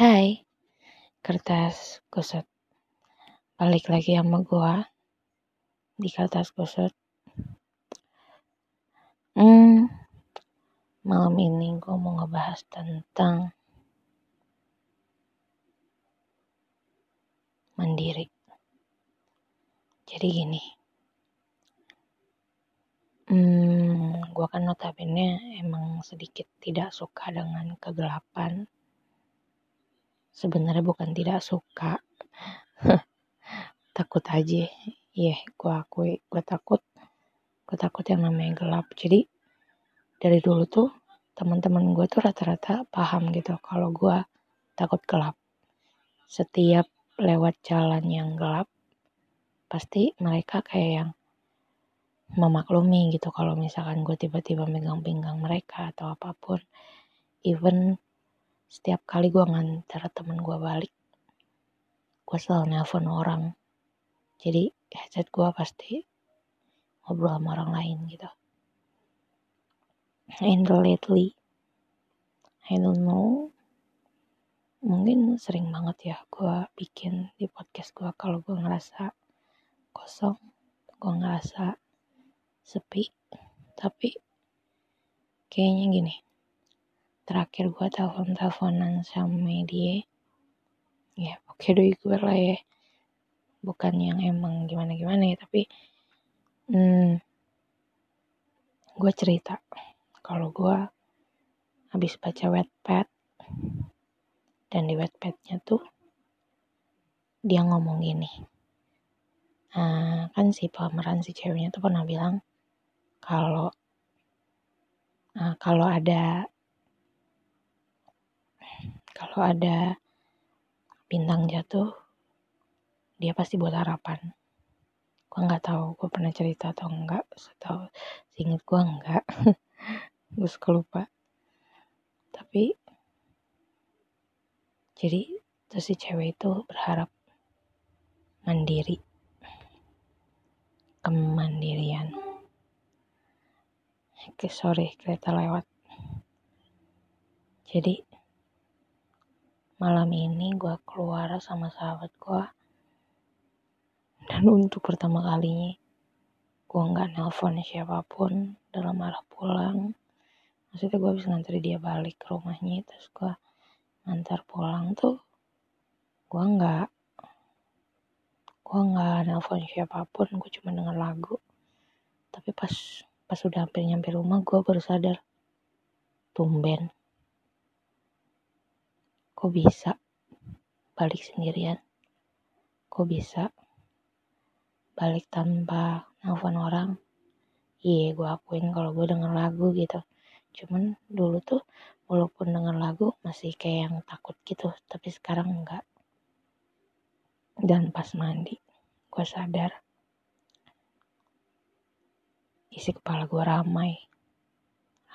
Hai, kertas kusut. Balik lagi sama gua di kertas kusut. Hmm, malam ini gua mau ngebahas tentang mandiri. Jadi gini, hmm, gua kan notabene emang sedikit tidak suka dengan kegelapan sebenarnya bukan tidak suka. Takut aja. Iya yeah, gue akui. Gue takut. Gue takut yang namanya gelap. Jadi dari dulu tuh teman-teman gue tuh rata-rata paham gitu kalau gue takut gelap. Setiap lewat jalan yang gelap pasti mereka kayak yang memaklumi gitu kalau misalkan gue tiba-tiba megang pinggang mereka atau apa pun. Even setiap kali gue ngantar temen gue balik gue selalu nelpon orang. Jadi headset gue pasti ngobrol sama orang lain gitu. And lately. I don't know. Mungkin sering banget ya gue bikin di podcast gue kalau gue ngerasa kosong gue ngerasa sepi. Tapi kayaknya gini terakhir gue telepon teleponan sama dia. Ya oke doi gue lah ya. Bukan yang emang gimana gimana ya tapi hmm, gue cerita. Kalau gue habis baca wetpad dan di wetpadnya tuh dia ngomong gini. Nah, kan si pemeran si ceweknya tuh pernah bilang kalau nah, kalau ada kalau ada bintang jatuh dia pasti buat harapan. Gue nggak tahu gue pernah cerita atau enggak setahu inget gue enggak gue suka lupa. Tapi jadi terus si cewek itu berharap mandiri. Kemandirian. Oke, sorry kereta lewat. Jadi malam ini gue keluar sama sahabat gue dan untuk pertama kalinya gue nggak nelpon siapa pun dalam arah pulang. Maksudnya gue bisa nganter dia balik ke rumahnya terus gue ngantar pulang tuh gue nggak gue nggak nelpon siapa pun gue cuma denger lagu. Tapi pas pas udah hampir nyampe rumah gue baru sadar tumben kok bisa? Balik sendirian. Kok bisa? Balik tanpa nelfon orang. Iya gue akuin kalau gue denger lagu gitu. Cuman dulu tuh walaupun denger lagu masih kayak yang takut gitu tapi sekarang enggak. Dan pas mandi gue sadar. Isi kepala gue ramai.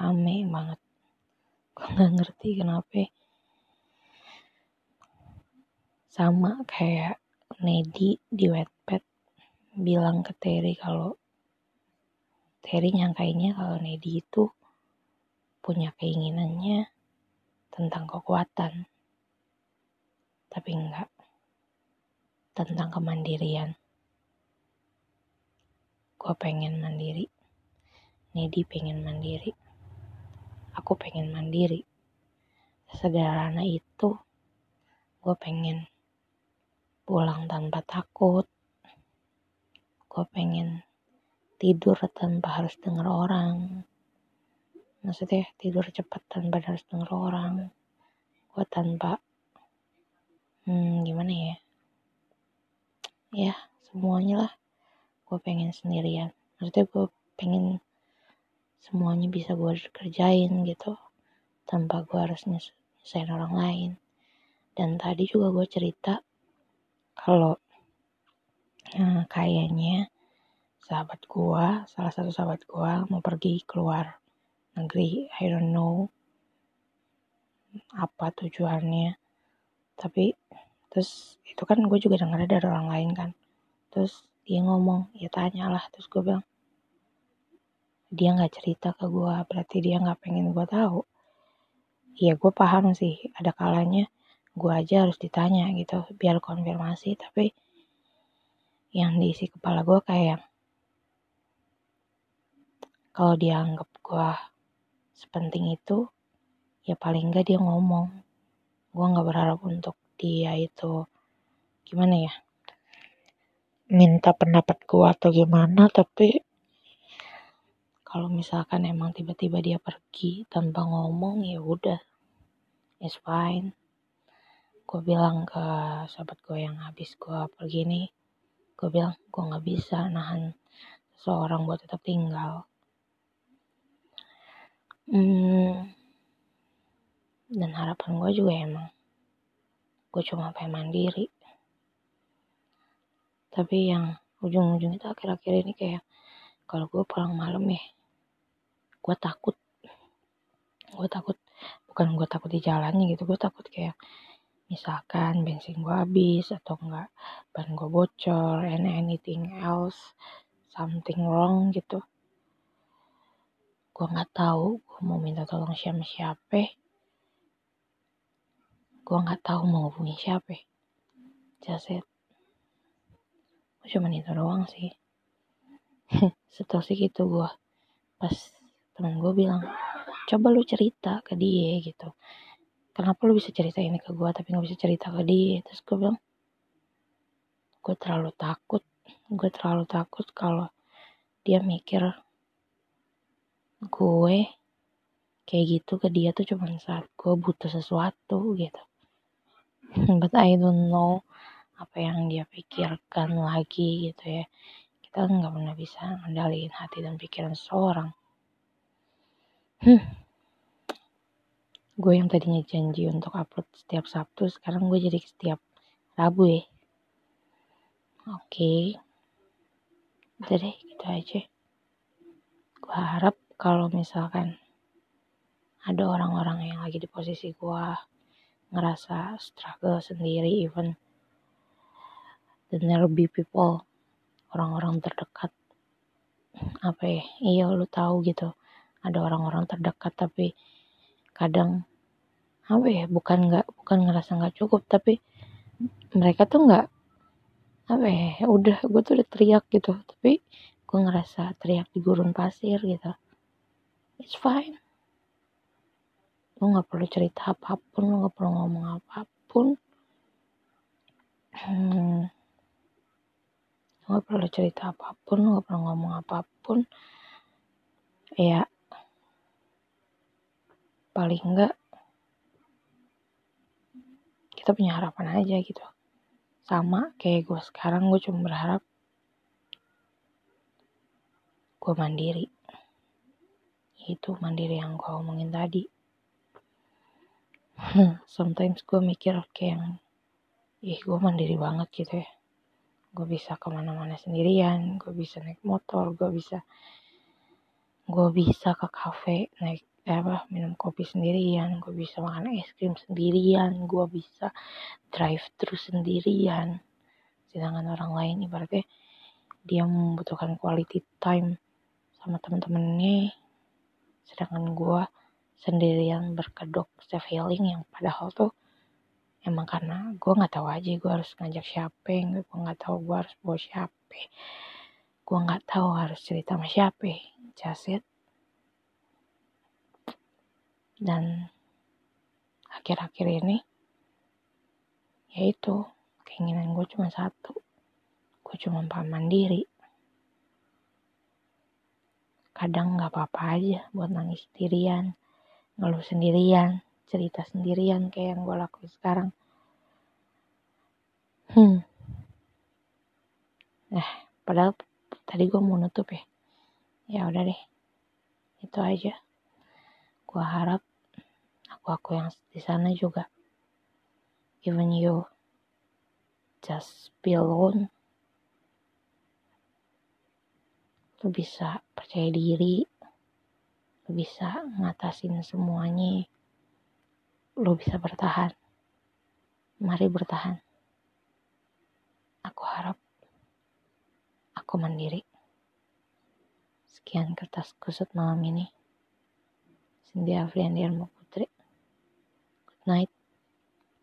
Rame banget. Gue nggak ngerti kenapa sama kayak Nedi di Wattpad bilang ke Terry kalau Terry nyangkainnya kalau Nedi itu punya keinginannya tentang kekuatan. Tapi enggak. Tentang kemandirian. Gue pengen mandiri. Nedi pengen mandiri. Aku pengen mandiri. Sederhana itu gue pengen pulang tanpa takut. Gue pengen tidur tanpa harus denger orang. Maksudnya tidur cepat tanpa harus denger orang. Gue tanpa hmm, gimana ya? Ya semuanya lah. Gue pengen sendirian. Maksudnya gue pengen semuanya bisa gue kerjain gitu tanpa gue harus nyusahin orang lain. Dan tadi juga gue cerita kalau nah, kayaknya sahabat gua salah satu sahabat gua mau pergi keluar negeri. I don't know apa tujuannya. Tapi terus itu kan gue juga denger dari orang lain kan. Terus dia ngomong ya tanyalah. Terus gue bilang dia nggak cerita ke gue berarti dia nggak pengen gue tahu. Iya gue paham sih ada kalanya gue aja harus ditanya gitu biar konfirmasi. Tapi yang diisi kepala gue kayak kalau dianggap gue sepenting itu ya paling enggak dia ngomong. Gue nggak berharap untuk dia itu gimana ya minta pendapat gue atau gimana. Tapi kalau misalkan emang tiba-tiba dia pergi tanpa ngomong ya udah it's fine gue bilang ke sahabat gue yang habis gue pergi nih gue bilang gue nggak bisa nahan seseorang buat tetap tinggal. Hmm, dan harapan gue juga emang gue cuma pengen mandiri. Tapi yang ujung-ujung itu akhir-akhir ini kayak kalau gue pulang malam ya gue takut. Gue takut bukan gue takut di jalannya gitu gue takut kayak misalkan bensin gue habis atau enggak ban gue bocor and anything else something wrong gitu. Gue nggak tahu gue mau minta tolong siapa siapa. Gue nggak tahu mau hubungi siapa. Just it. Cuma itu doang sih. Situasi gitu gue pas temen gue bilang coba lu cerita ke dia gitu kenapa lu bisa cerita ini ke gue tapi nggak bisa cerita ke dia? Terus gue bilang gue terlalu takut gue terlalu takut kalau dia mikir gue kayak gitu ke dia tuh cuma saat gue butuh sesuatu gitu. But I don't know apa yang dia pikirkan lagi gitu ya. Kita nggak pernah bisa ngendaliin hati dan pikiran seseorang. Hmm. Gue yang tadinya janji untuk upload setiap Sabtu, sekarang gue jadi setiap Rabu ya. Oke. Okay. Udah deh, gitu aja. Gue harap kalau misalkan ada orang-orang yang lagi di posisi gue ngerasa struggle sendiri even there be people orang-orang terdekat apa ya iya lu tahu gitu ada orang-orang terdekat tapi kadang apa ya bukan nggak bukan ngerasa nggak cukup tapi mereka tuh nggak apa ya udah gue tuh udah teriak gitu tapi gue ngerasa teriak di gurun pasir gitu. It's fine. Lo nggak perlu cerita apa pun lo nggak perlu ngomong apa pun. Hmm, lo nggak perlu cerita apa pun lo nggak perlu ngomong apa pun. Ya paling enggak kita punya harapan aja gitu. Sama kayak gue sekarang gue cuma berharap gue mandiri. Itu mandiri yang gue omongin tadi. Sometimes gue mikir kayak yang ih gue mandiri banget gitu ya. Gue bisa ke mana-mana sendirian gue bisa naik motor gue bisa gue bisa ke cafe naik eh, apa minum kopi sendirian gue bisa makan es krim sendirian gue bisa drive thru sendirian. Sedangkan orang lain ibaratnya dia membutuhkan quality time sama temen-temennya. Sedangkan gue sendirian berkedok self healing yang padahal tuh emang karena gue nggak tahu aja gue harus ngajak siapa gue nggak tahu gue harus bawa siapa. Gue nggak tahu harus cerita sama siapa. Just dan akhir-akhir ini yaitu keinginan gue cuma satu. Gue cuma paham mandiri. Kadang nggak apa-apa aja buat nangis sendirian ngeluh sendirian cerita sendirian kayak yang gue lakuin sekarang. Hmm. Nah padahal tadi gue mau nutup ya. Ya udah deh itu aja gue harap aku-aku yang di sana juga. Even you just be alone lu bisa percaya diri lu bisa ngatasin semuanya lu bisa bertahan. Mari bertahan. Aku harap aku mandiri. Sekian kertas kusut malam ini Cynthia Afriandian Putri. Good night.